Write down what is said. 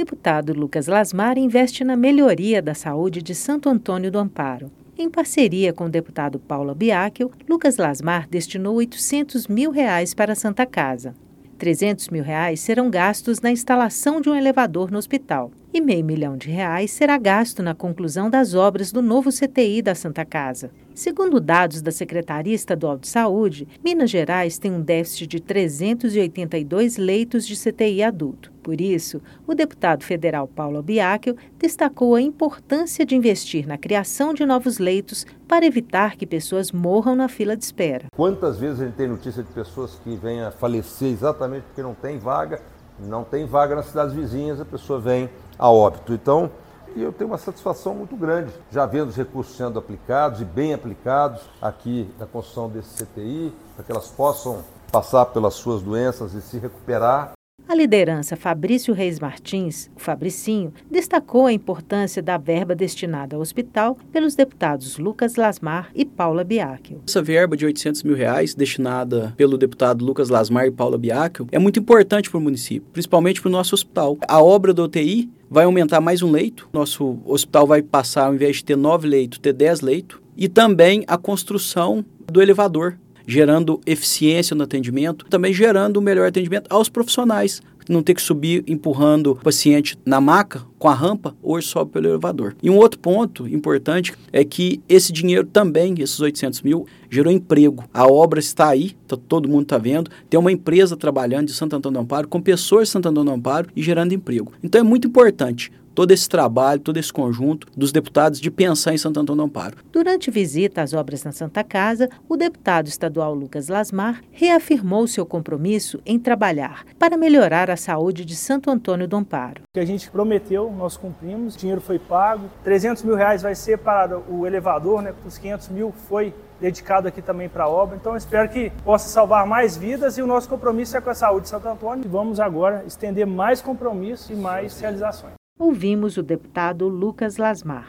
Deputado Lucas Lasmar investe na melhoria da saúde de Santo Antônio do Amparo. Em parceria com o deputado Paulo Biáquio, Lucas Lasmar destinou 800 mil reais para a Santa Casa. 300 mil reais serão gastos na instalação de um elevador no hospital e meio milhão de reais será gasto na conclusão das obras do novo CTI da Santa Casa. Segundo dados da Secretaria Estadual de Saúde, Minas Gerais tem um déficit de 382 leitos de CTI adulto. Por isso, o deputado federal Paulo Biáquio destacou a importância de investir na criação de novos leitos para evitar que pessoas morram na fila de espera. Quantas vezes a gente tem notícia de pessoas que vêm a falecer exatamente porque não tem vaga, não tem vaga nas cidades vizinhas, a pessoa vem a óbito. Então, eu tenho uma satisfação muito grande, já vendo os recursos sendo aplicados e bem aplicados aqui na construção desse CTI, para que elas possam passar pelas suas doenças e se recuperar a liderança Fabrício Reis Martins, o Fabricinho, destacou a importância da verba destinada ao hospital pelos deputados Lucas Lasmar e Paula Biacchio. Essa verba de 800 mil reais destinada pelo deputado Lucas Lasmar e Paula Biacchio é muito importante para o município, principalmente para o nosso hospital. A obra do UTI vai aumentar mais um leito. Nosso hospital vai passar, ao invés de ter nove leitos, ter dez leitos. E também a construção do elevador gerando eficiência no atendimento, também gerando um melhor atendimento aos profissionais. Não ter que subir empurrando o paciente na maca com a rampa, hoje sobe pelo elevador. E um outro ponto importante é que esse dinheiro também, esses 800 mil, gerou emprego. A obra está aí, tá, todo mundo está vendo. Tem uma empresa trabalhando de Santo Antônio do Amparo, com pessoas de Santo Antônio do Amparo e gerando emprego. Então é muito importante todo esse trabalho, todo esse conjunto dos deputados de pensar em Santo Antônio do Amparo. Durante visita às obras na Santa Casa, o deputado estadual Lucas Lasmar reafirmou seu compromisso em trabalhar para melhorar a saúde de Santo Antônio do Amparo. O que a gente prometeu, nós cumprimos, o dinheiro foi pago, 300 mil reais vai ser para o elevador, né, os 500 mil foi dedicado aqui também para a obra. Então, espero que possa salvar mais vidas e o nosso compromisso é com a saúde de Santo Antônio. E vamos agora estender mais compromisso e mais realizações ouvimos o deputado Lucas Lasmar.